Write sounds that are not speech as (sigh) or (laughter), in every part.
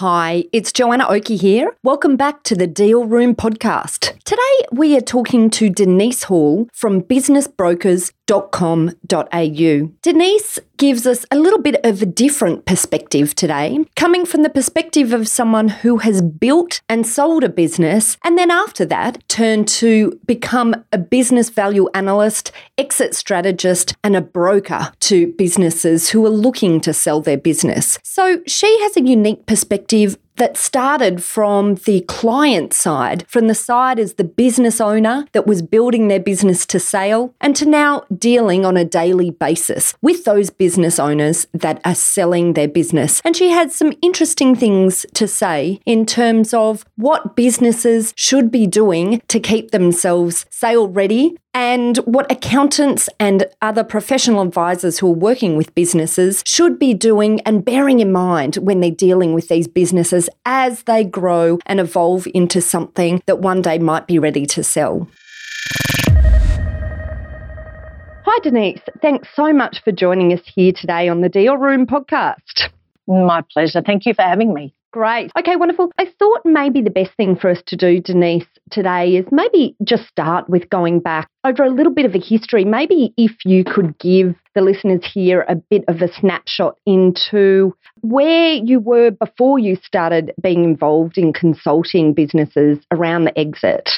Hi, it's Joanna Oakey here. Welcome back to the Deal Room podcast. Today we are talking to Denise Hall from businessbrokers.com.au. Denise gives us a little bit of a different perspective today, coming from the perspective of someone who has built and sold a business and then after that turned to become a business value analyst, exit strategist, and a broker to businesses who are looking to sell their business. So she has a unique perspective that started from the client side, from the side as the business owner that was building their business to sale, and to now dealing on a daily basis with those business owners that are selling their business. And she had some interesting things to say in terms of what businesses should be doing to keep themselves sale ready and what accountants and other professional advisors who are working with businesses should be doing and bearing in mind when they're dealing with these businesses as they grow and evolve into something that one day might be ready to sell. Hi, Denise. Thanks so much for joining us here today on the Deal Room podcast. My pleasure. Thank you for having me. Great. Okay, wonderful. I thought maybe the best thing for us to do, Denise, today is maybe just start with going back over a little bit of a history. Maybe if you could give the listeners here a bit of a snapshot into where you were before you started being involved in consulting businesses around the exit.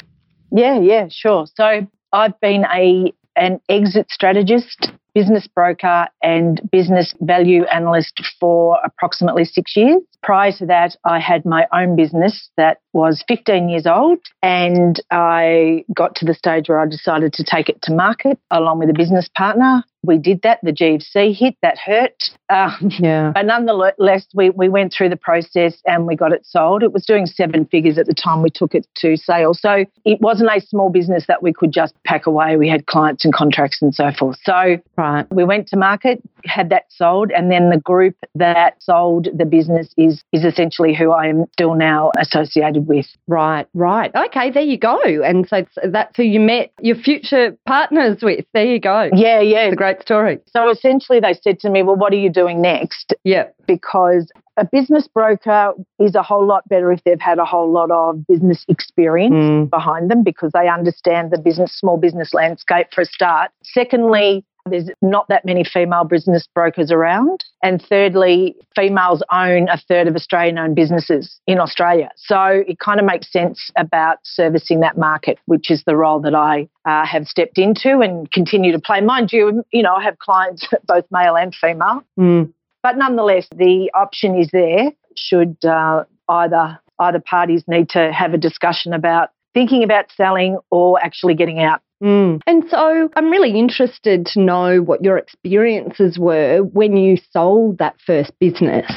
Yeah, yeah, sure. So I've been a an exit strategist, business broker, and business value analyst for approximately six years. Prior to that, I had my own business that was 15 years old, and I got to the stage where I decided to take it to market along with a business partner. We did that. The GFC hit, that hurt. Um, Yeah. (laughs) but nonetheless, we, we went through the process and we got it sold. It was doing seven figures at the time we took it to sale. So it wasn't a small business that we could just pack away. We had clients and contracts and so forth. So Right. we went to market, had that sold, and then the group that sold the business is is essentially who I am still now associated with. Right, right. Okay, there you go. And so that's who you met your future partners with. There you go. Yeah, yeah. It's a great story. So essentially, they said to me, "Well, what are you doing next?" Yeah. Because a business broker is a whole lot better if they've had a whole lot of business experience Mm. behind them because they understand the business, small business landscape for a start. Secondly, there's not that many female business brokers around. And thirdly, females own a third of Australian owned businesses in Australia. So it kind of makes sense about servicing that market, which is the role that I uh, have stepped into and continue to play. Mind you, you know, I have clients, (laughs) both male and female. Mm. But nonetheless, the option is there should uh, either either parties need to have a discussion about thinking about selling or actually getting out. Mm. And so I'm really interested to know what your experiences were when you sold that first business.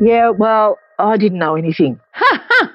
Yeah, well, I didn't know anything. (laughs)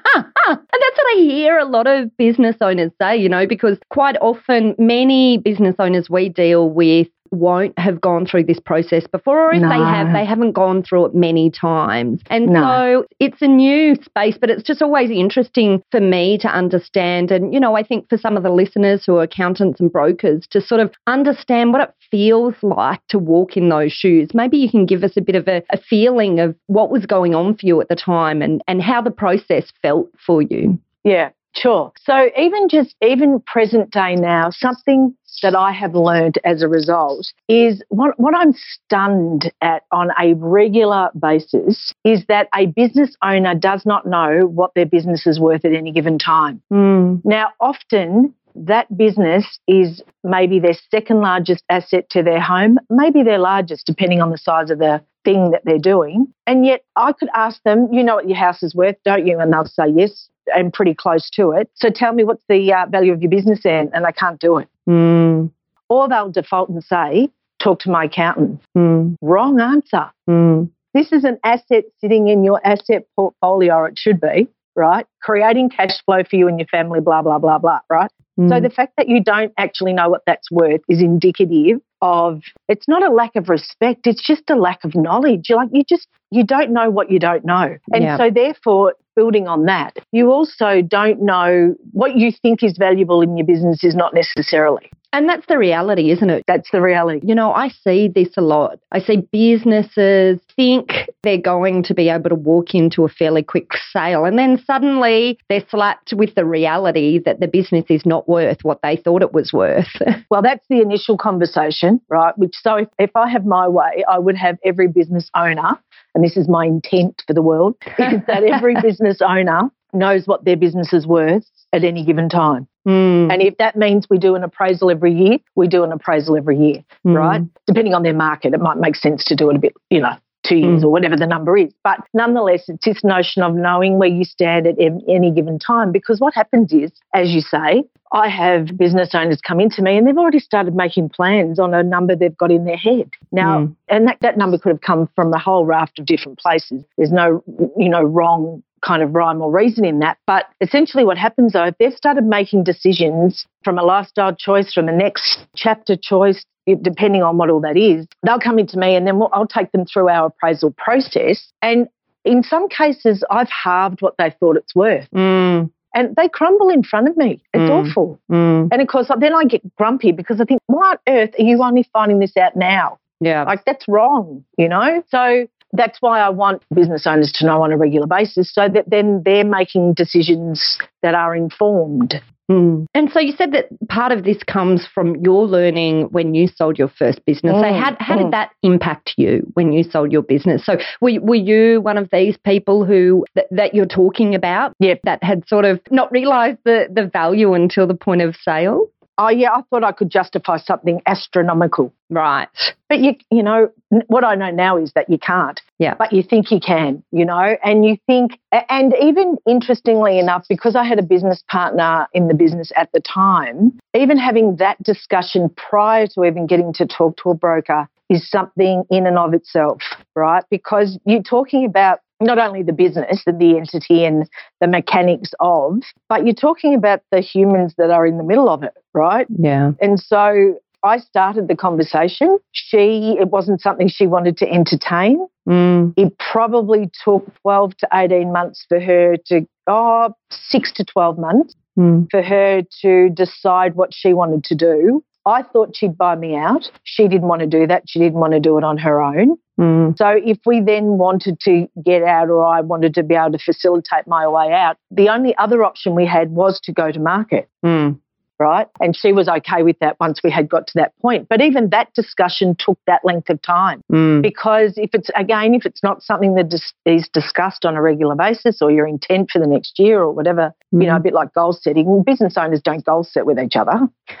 hear a lot of business owners say, you know, because quite often many business owners we deal with won't have gone through this process before, or if they have, they haven't gone through it many times. And No. so it's a new space, but it's just always interesting for me to understand. And, you know, I think for some of the listeners who are accountants and brokers to sort of understand what it feels like to walk in those shoes. Maybe you can give us a bit of a, a feeling of what was going on for you at the time and, and how the process felt for you. Yeah, sure. So even just even present day now, something that I have learned as a result is what, what I'm stunned at on a regular basis is that a business owner does not know what their business is worth at any given time. Mm. Now, often that business is maybe their second largest asset to their home, maybe their largest, depending on the size of the thing that they're doing. And yet I could ask them, you know what your house is worth, don't you? And they'll say yes, and pretty close to it. So tell me what's the uh, value of your business then? And they can't do it. Mm. Or they'll default and say, talk to my accountant. Mm. Wrong answer. Mm. This is an asset sitting in your asset portfolio, or it should be, right? Creating cash flow for you and your family, blah, blah, blah, blah, right? So the fact that you don't actually know what that's worth is indicative of it's not a lack of respect, it's just a lack of knowledge. You're like you just you don't know what you don't know. And Yeah. so therefore building on that, you also don't know what you think is valuable in your business is not necessarily. and that's the reality, isn't it? That's the reality. You know, I see this a lot. I see businesses think they're going to be able to walk into a fairly quick sale, and then suddenly they're slapped with the reality that the business is not worth what they thought it was worth. (laughs) Well, that's the initial conversation, right? Which so if, if I have my way, I would have every business owner, and this is my intent for the world, is that every (laughs) business owner knows what their business is worth at any given time. Mm, And if that means we do an appraisal every year, we do an appraisal every year, mm, right? Depending on their market, it might make sense to do it a bit, you know, two years Mm. or whatever the number is. But nonetheless, it's this notion of knowing where you stand at any given time. Because what happens is, as you say, I have business owners come into me and they've already started making plans on a number they've got in their head. Now, Mm. and that, that number could have come from a whole raft of different places. There's no, you know, wrong kind of rhyme or reason in that. But essentially, what happens though, if they've started making decisions from a lifestyle choice, from a next chapter choice, depending on what all that is, they'll come into me and then we'll, I'll take them through our appraisal process. And in some cases, I've halved what they thought it's worth. mm, And they crumble in front of me. It's Mm. awful. mm. And of course, then I get grumpy because I think, why on earth are you only finding this out now? Yeah. Like, that's wrong, you know? So that's why I want business owners to know on a regular basis so that then they're making decisions that are informed. Mm. And so you said that part of this comes from your learning when you sold your first business. so Mm, how, how did mm. that impact you when you sold your business? So were, were you one of these people who that, that you're talking about Yep. that had sort of not realised the, the value until the point of sale? Oh, yeah, I thought I could justify something astronomical. Right. But you, you know, what I know now is that you can't. Yeah. But you think you can, you know, and you think, and even interestingly enough, because I had a business partner in the business at the time, even having that discussion prior to even getting to talk to a broker is something in and of itself, right? Because you're talking about not only the business and the entity and the mechanics of, but you're talking about the humans that are in the middle of it, right? Yeah. And so I started the conversation. She, it wasn't something she wanted to entertain. Mm. It probably took 12 to 18 months for her to, oh, six to 12 months Mm. for her to decide what she wanted to do. I thought she'd buy me out. She didn't want to do that. She didn't want to do it on her own. Mm. So if we then wanted to get out or I wanted to be able to facilitate my way out, the only other option we had was to go to market Mm. Right? And she was okay with that once we had got to that point. But even that discussion took that length of time Mm. because if it's, again, if it's not something that dis- is discussed on a regular basis or your intent for the next year or whatever, you know, a bit like goal setting, business owners don't goal set with each other. (laughs)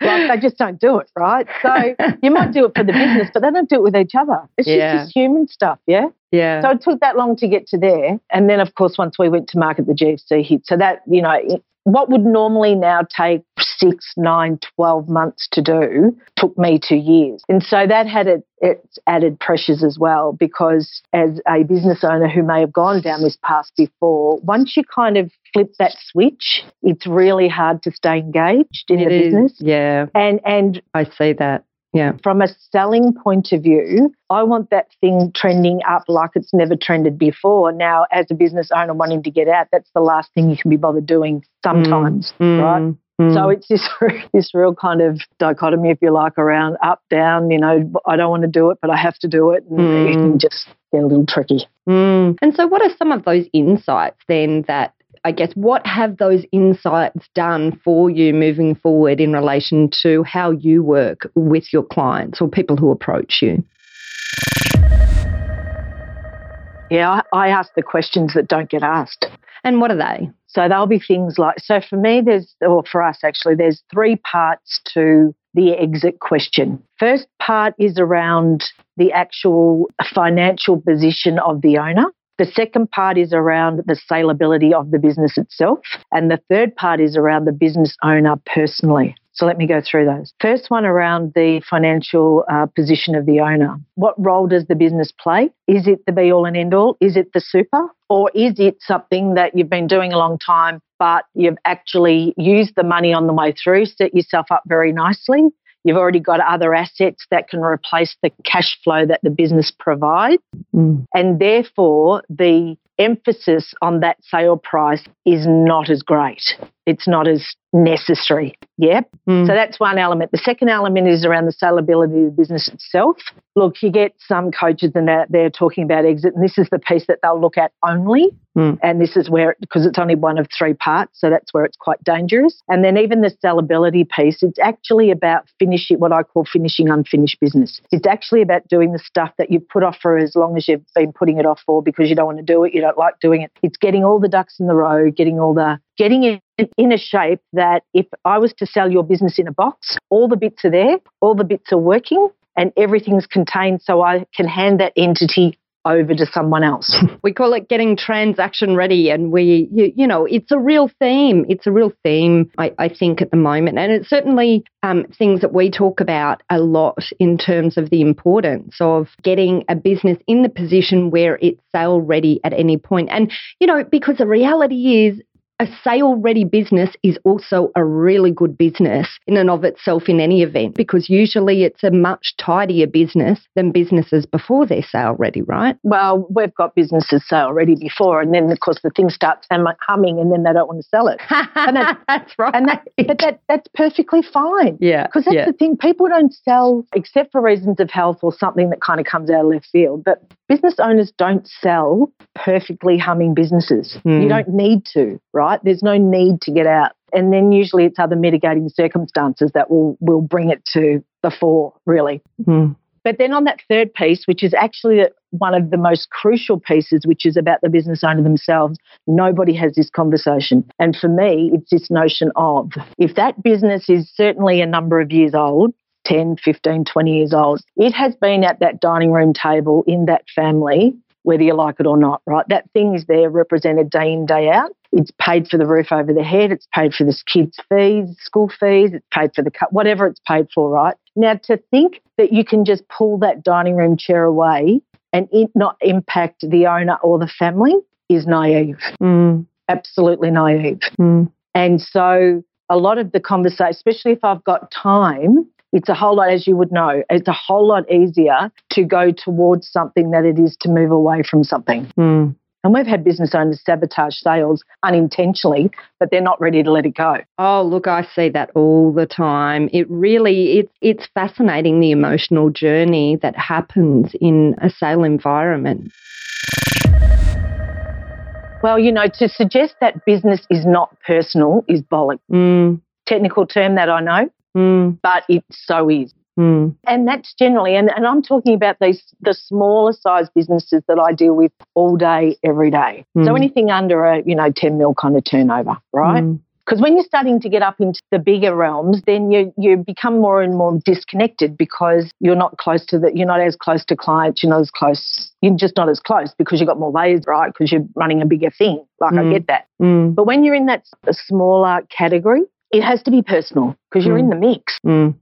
Like they just don't do it, right? So (laughs) you might do it for the business, but they don't do it with each other. It's Yeah. just human stuff, yeah? yeah. So it took that long to get to there. And then, of course, once we went to market, the GFC hit. So that, you know, what would normally now take six, nine, 12 months to do took me two years. And so that had it, its added pressures as well, because as a business owner who may have gone down this path before, once you kind of flip that switch, it's really hard to stay engaged in It the is. business. Yeah. And, and I see that. Yeah. from a selling point of view, I want that thing trending up like it's never trended before. Now, as a business owner wanting to get out, that's the last thing you can be bothered doing sometimes, right? Mm. Mm. So it's this (laughs) this real kind of dichotomy, if you like, around up down. You know, I don't want to do it, but I have to do it, and it Mm. can just get a little tricky. Mm. And so, what are some of those insights then that I guess what have those insights done for you moving forward in relation to how you work with your clients or people who approach you? Yeah, I, ask the questions that don't get asked. And what are they? So they'll be things like so for me there's or for us actually there's three parts to the exit question. First part is around the actual financial position of the owner. The second part is around the saleability of the business itself. And the third part is around the business owner personally. So let me go through those. First one around the financial uh, position of the owner. What role does the business play? Is it the be all and end all? Is it the super? Or is it something that you've been doing a long time, but you've actually used the money on the way through, set yourself up very nicely? You've already got other assets that can replace the cash flow that the business provides. Mm. And therefore, the emphasis on that sale price is not as great. It's not as necessary. Yep. Mm. So that's one element. The second element is around the saleability of the business itself. Look, you get some coaches and they're, they're talking about exit, and this is the piece that they'll look at only. Mm. And this is where, because it's only one of three parts, so that's where it's quite dangerous. And then even the saleability piece, it's actually about finishing what I call finishing unfinished business. It's actually about doing the stuff that you've put off for as long as you've been putting it off for because you don't want to do it, you don't like doing it. It's getting all the ducks in the row, getting all the getting it in a shape that if I was to sell your business in a box, all the bits are there, all the bits are working, and everything's contained so I can hand that entity over to someone else. (laughs) we call it getting transaction ready, and we, you, you, know, it's a real theme. It's a real theme, I, I think, at the moment, and it's certainly um, things that we talk about a lot in terms of the importance of getting a business in the position where it's sale ready at any point. And you know, because the reality is, a sale ready business is also a really good business in and of itself in any event because usually it's a much tidier business than businesses before they're sale ready, right? Well, we've got businesses sale ready before, and then of course the thing starts humming, and then they don't want to sell it. (laughs) And that's, (laughs) that's right. And that, but that that's perfectly fine. Yeah, because that's yeah. the thing. People don't sell except for reasons of health or something that kind of comes out of left field. But business owners don't sell perfectly humming businesses. Mm. You hmm. don't need to, right? There's no need to get out. And then usually it's other mitigating circumstances that will, will bring it to the fore, really. Mm. But then on that third piece, which is actually one of the most crucial pieces, which is about the business owner themselves, nobody has this conversation. And for me, it's this notion of if that business is certainly a number of years old, 10, 15, 20 years old, it has been at that dining room table in that family whether you like it or not, right? That thing is there represented day in, day out. It's paid for the roof over the head. It's paid for the kids' fees, school fees. It's paid for the cut, whatever it's paid for, right? Now, to think that you can just pull that dining room chair away and it not impact the owner or the family is naive. Mm. Absolutely naive. Mm. And so, a lot of the conversation, especially if I've got time, it's a whole lot, as you would know, it's a whole lot easier to go towards something than it is to move away from something. Mm. And we've had business owners sabotage sales unintentionally, but they're not ready to let it go. Oh, look, I see that all the time. It really it's it's fascinating the emotional journey that happens in a sale environment. Well, you know, to suggest that business is not personal is bollock. Mm. Technical term that I know. Mm. But it so is. Mm. And that's generally, and, and I'm talking about these the smaller size businesses that I deal with all day, every day. Mm. So anything under a you know 10 mil kind of turnover, right? Because mm. when you're starting to get up into the bigger realms, then you you become more and more disconnected because you're not close to the you're not as close to clients, you're not as close, you're just not as close because you've got more layers, right? Because you're running a bigger thing. Like I mm. get that. Mm. But when you're in that smaller category, it has to be personal because you're mm. in the mix. Mm.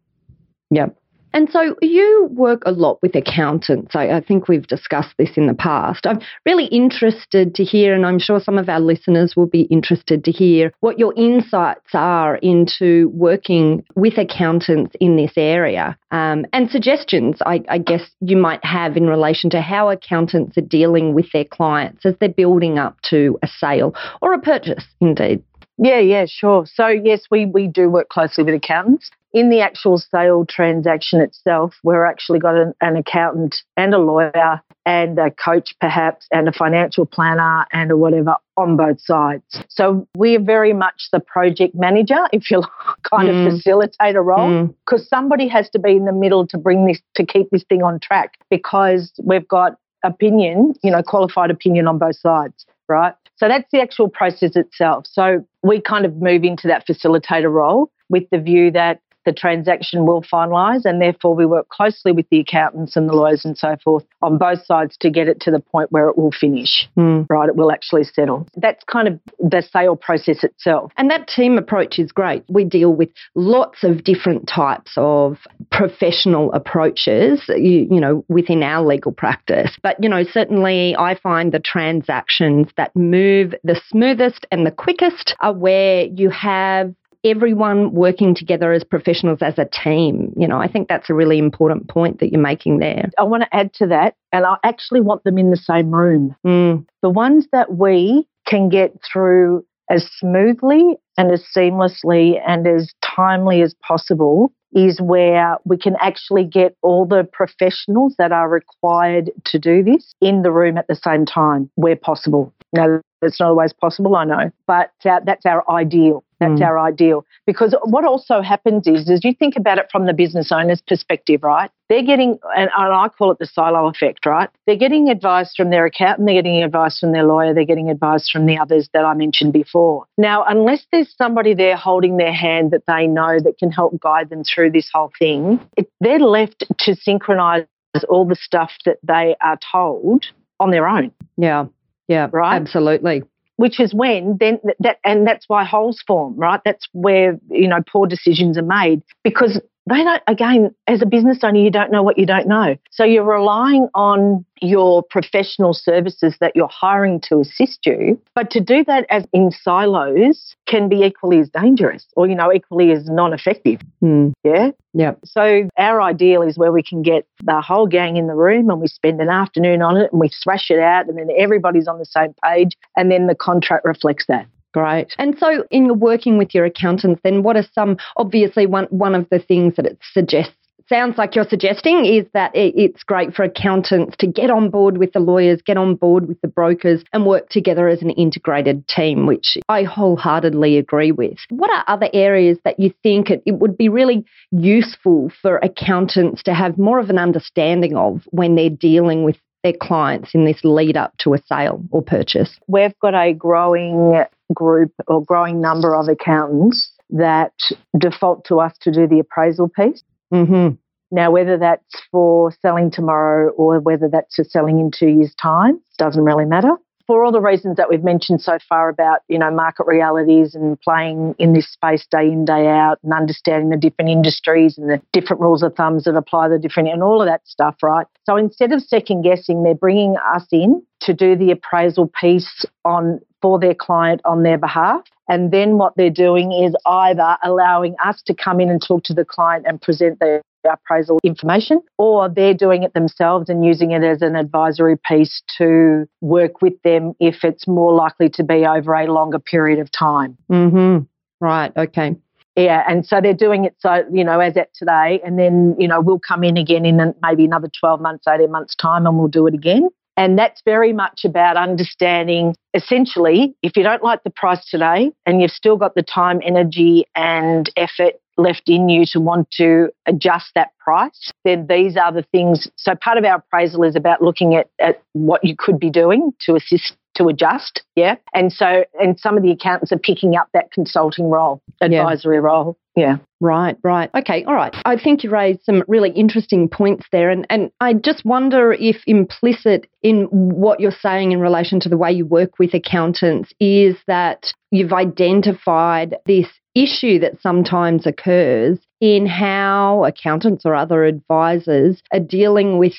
Yep. And so you work a lot with accountants. I, I, think we've discussed this in the past. I'm really interested to hear, and I'm sure some of our listeners will be interested to hear what your insights are into working with accountants in this area um, and suggestions, I, I guess, you might have in relation to how accountants are dealing with their clients as they're building up to a sale or a purchase, indeed. Yeah, yeah, sure. So, yes, we, we do work closely with accountants. In the actual sale transaction itself, we're actually got an, an accountant and a lawyer and a coach, perhaps, and a financial planner and a whatever on both sides. So we're very much the project manager, if you like, (laughs) kind mm. of facilitator role, because mm. somebody has to be in the middle to bring this, to keep this thing on track because we've got opinion, you know, qualified opinion on both sides, right? So that's the actual process itself. So we kind of move into that facilitator role with the view that the transaction will finalise, and therefore we work closely with the accountants and the lawyers and so forth on both sides to get it to the point where it will finish. Mm. Right, it will actually settle. That's kind of the sale process itself. And that team approach is great. We deal with lots of different types of professional approaches, you, you know, within our legal practice. But, you know, certainly I find the transactions that move the smoothest and the quickest are where you have everyone working together as professionals as a team. You know, I think that's a really important point that you're making there. I want to add to that, and I actually want them in the same room. Mm. The ones that we can get through as smoothly and as seamlessly and as timely as possible is where we can actually get all the professionals that are required to do this in the room at the same time where possible. Now, it's not always possible, I know, but uh, that's our ideal. That's Mm. our ideal. Because what also happens is, is you think about it from the business owner's perspective, right? They're getting, and, and I call it the silo effect, right? They're getting advice from their accountant, they're getting advice from their lawyer, they're getting advice from the others that I mentioned before. Now, unless there's somebody there holding their hand that they know that can help guide them through this whole thing, it, they're left to synchronize all the stuff that they are told on their own Yeah. Yeah. Right? Absolutely. Which is when then that and that's why holes form right? That's where you know poor decisions are made because they don't again as a business owner you don't know what you don't know so you're relying on your professional services that you're hiring to assist you but to do that as in silos can be equally as dangerous or you know equally as non-effective Mm. yeah Yeah. so our ideal is where we can get the whole gang in the room and we spend an afternoon on it and we thrash it out and then everybody's on the same page and then the contract reflects that. Great. And so, in your working with your accountants, then what are some? Obviously, one one of the things that it suggests sounds like you're suggesting is that it's great for accountants to get on board with the lawyers, get on board with the brokers, and work together as an integrated team, which I wholeheartedly agree with. What are other areas that you think it, it would be really useful for accountants to have more of an understanding of when they're dealing with their clients in this lead up to a sale or purchase? We've got a growing group or growing number of accountants that default to us to do the appraisal piece. Mm-hmm. Now, whether that's for selling tomorrow or whether that's for selling in two years' time, doesn't really matter. For all the reasons that we've mentioned so far about, you know, market realities and playing in this space day in, day out and understanding the different industries and the different rules of thumbs that apply the different and all of that stuff, right? So instead of second guessing, they're bringing us in to do the appraisal piece on for their client on their behalf. And then what they're doing is either allowing us to come in and talk to the client and present their appraisal information, or they're doing it themselves and using it as an advisory piece to work with them if it's more likely to be over a longer period of time. Mm-hmm. Right. Okay. Yeah, and so they're doing it so, you know, as at today, and then, you know, we'll come in again in maybe another 12 months, 18 months' time, and we'll do it again. And that's very much about understanding essentially, if you don't like the price today and you've still got the time, energy, and effort left in you to want to adjust that price, then these are the things. So, part of our appraisal is about looking at, at what you could be doing to assist to adjust. Yeah. And so, and some of the accountants are picking up that consulting role, Yeah. advisory role. Yeah. Right, right. Okay, all right. I think you raised some really interesting points there. And, and I just wonder if implicit in what you're saying in relation to the way you work with accountants is that you've identified this issue that sometimes occurs in how accountants or other advisors are dealing with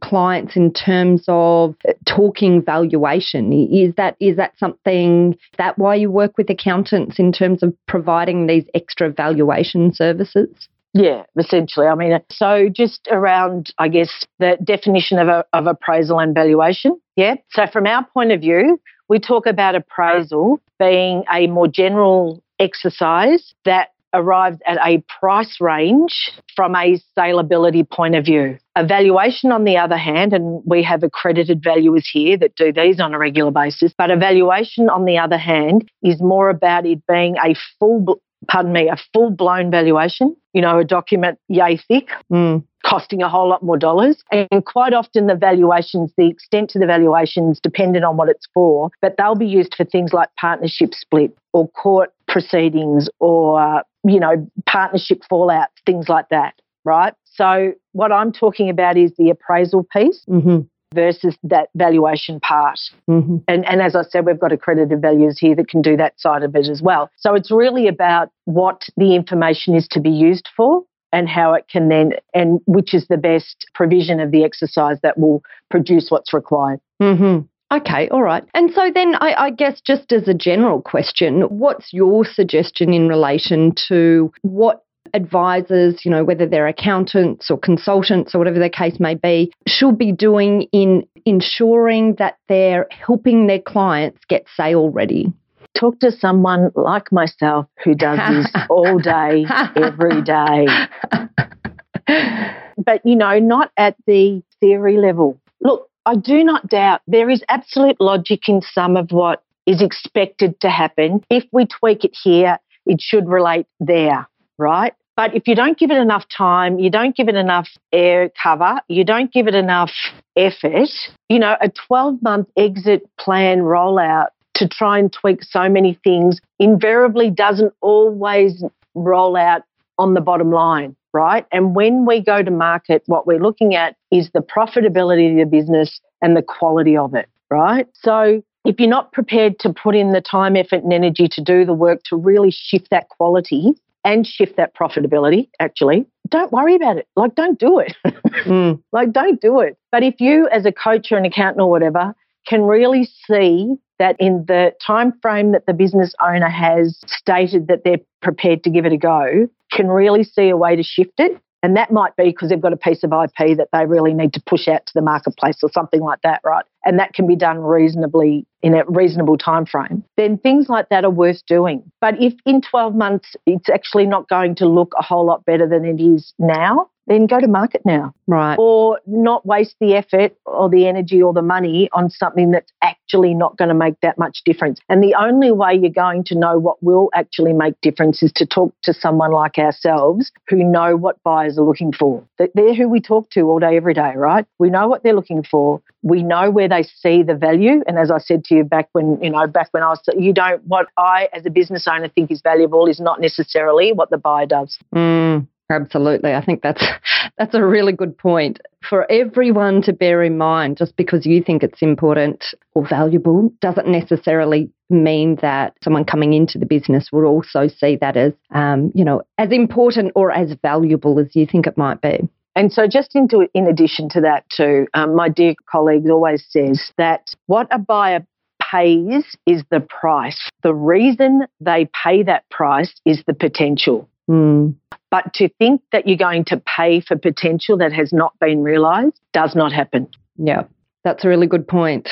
clients in terms of talking valuation is that is that something that why you work with accountants in terms of providing these extra valuation services Yeah, essentially. I mean, so just around, I guess, the definition of, a, of appraisal and valuation. Yeah. So, from our point of view, we talk about appraisal being a more general exercise that arrives at a price range from a saleability point of view. Evaluation, on the other hand, and we have accredited valuers here that do these on a regular basis, but evaluation, on the other hand, is more about it being a full, pardon me, a full blown valuation, you know, a document yay thick, mm. costing a whole lot more dollars. And quite often the valuations, the extent to the valuations dependent on what it's for, but they'll be used for things like partnership split or court proceedings or you know, partnership fallout, things like that, right? So what I'm talking about is the appraisal piece. Mm-hmm. Versus that valuation part. Mm-hmm. And, and as I said, we've got accredited values here that can do that side of it as well. So it's really about what the information is to be used for and how it can then, and which is the best provision of the exercise that will produce what's required. Mm-hmm. Okay, all right. And so then I, I, guess just as a general question, what's your suggestion in relation to what advisors, you know, whether they're accountants or consultants or whatever the case may be, should be doing in ensuring that they're helping their clients get sale ready? Talk to someone like myself who does this (laughs) all day, every day. (laughs) But, you know, not at the theory level. Look, I do not doubt there is absolute logic in some of what is expected to happen. If we tweak it here, it should relate there, right? But if you don't give it enough time, you don't give it enough air cover, you don't give it enough effort, you know, a 12 month exit plan rollout to try and tweak so many things invariably doesn't always roll out on the bottom line, right? And when we go to market, what we're looking at is the profitability of the business and the quality of it, right? So if you're not prepared to put in the time, effort, and energy to do the work to really shift that quality, and shift that profitability, actually, don't worry about it. Like, don't do it. (laughs) mm. Like, don't do it. But if you, as a coach or an accountant or whatever, can really see that in the time frame that the business owner has stated that they're prepared to give it a go, can really see a way to shift it and that might be because they've got a piece of IP that they really need to push out to the marketplace or something like that, right? And that can be done reasonably in a reasonable time frame. Then things like that are worth doing. But if in 12 months it's actually not going to look a whole lot better than it is now, then go to market now. Right. Or not waste the effort or the energy or the money on something that's actually not going to make that much difference. And the only way you're going to know what will actually make difference is to talk to someone like ourselves who know what buyers are looking for. They're who we talk to all day, every day, right? We know what they're looking for. We know where they see the value. And as I said to you back when, you know, back when I was, you don't, what I as a business owner think is valuable is not necessarily what the buyer does. Mm. Absolutely. I think that's (laughs) that's a really good point for everyone to bear in mind. Just because you think it's important or valuable doesn't necessarily mean that someone coming into the business will also see that as, um, you know, as important or as valuable as you think it might be. And so, just into in addition to that, too, um, my dear colleague always says that what a buyer pays is the price. The reason they pay that price is the potential. Mm. But to think that you're going to pay for potential that has not been realised does not happen. Yeah, that's a really good point.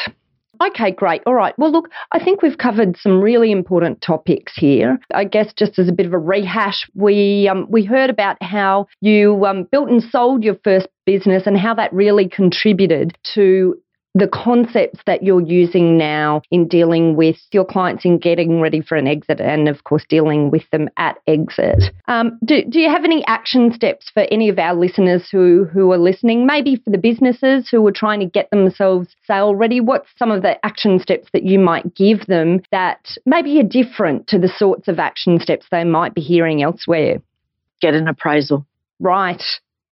Okay, great. All right. Well, look, I think we've covered some really important topics here. I guess just as a bit of a rehash, we um, we heard about how you um, built and sold your first business and how that really contributed to the concepts that you're using now in dealing with your clients in getting ready for an exit and, of course, dealing with them at exit. Um, do, do you have any action steps for any of our listeners who, who are listening? Maybe for the businesses who are trying to get themselves sale ready? What's some of the action steps that you might give them that maybe are different to the sorts of action steps they might be hearing elsewhere? Get an appraisal. Right.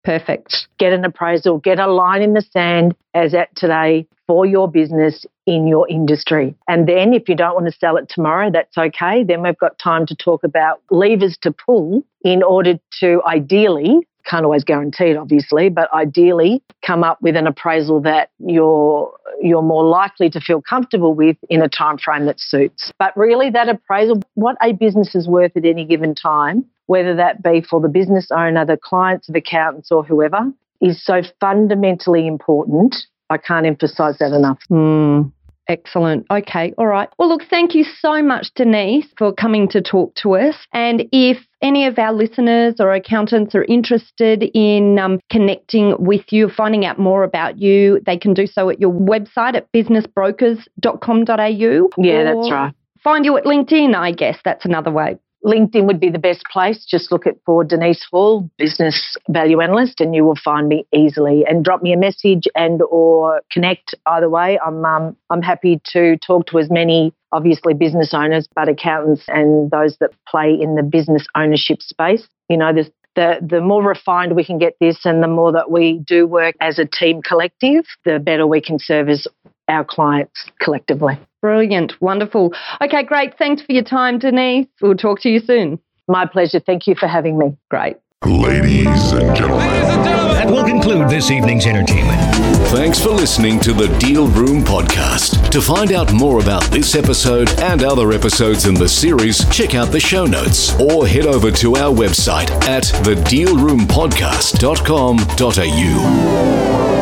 Perfect. Get an appraisal, get a line in the sand as at today for your business in your industry. And then if you don't want to sell it tomorrow, that's okay. Then we've got time to talk about levers to pull in order to ideally can't always guarantee it obviously but ideally come up with an appraisal that you're you're more likely to feel comfortable with in a time frame that suits but really that appraisal what a business is worth at any given time whether that be for the business owner, the clients of accountants, or whoever, is so fundamentally important. I can't emphasize that enough. Mm. Excellent. Okay. All right. Well, look, thank you so much, Denise, for coming to talk to us. And if any of our listeners or accountants are interested in um, connecting with you, finding out more about you, they can do so at your website at businessbrokers.com.au. Yeah, that's right. Find you at LinkedIn, I guess. That's another way. LinkedIn would be the best place. Just look at for Denise Hall, business value analyst, and you will find me easily. And drop me a message and or connect either way. I'm um, I'm happy to talk to as many obviously business owners, but accountants and those that play in the business ownership space. You know, there's the, the more refined we can get this and the more that we do work as a team collective, the better we can service our clients collectively. Brilliant. Wonderful. Okay, great. Thanks for your time, Denise. We'll talk to you soon. My pleasure. Thank you for having me. Great. Ladies and gentlemen. That will conclude this evening's entertainment. Thanks for listening to the Deal Room Podcast. To find out more about this episode and other episodes in the series, check out the show notes or head over to our website at thedealroompodcast.com.au.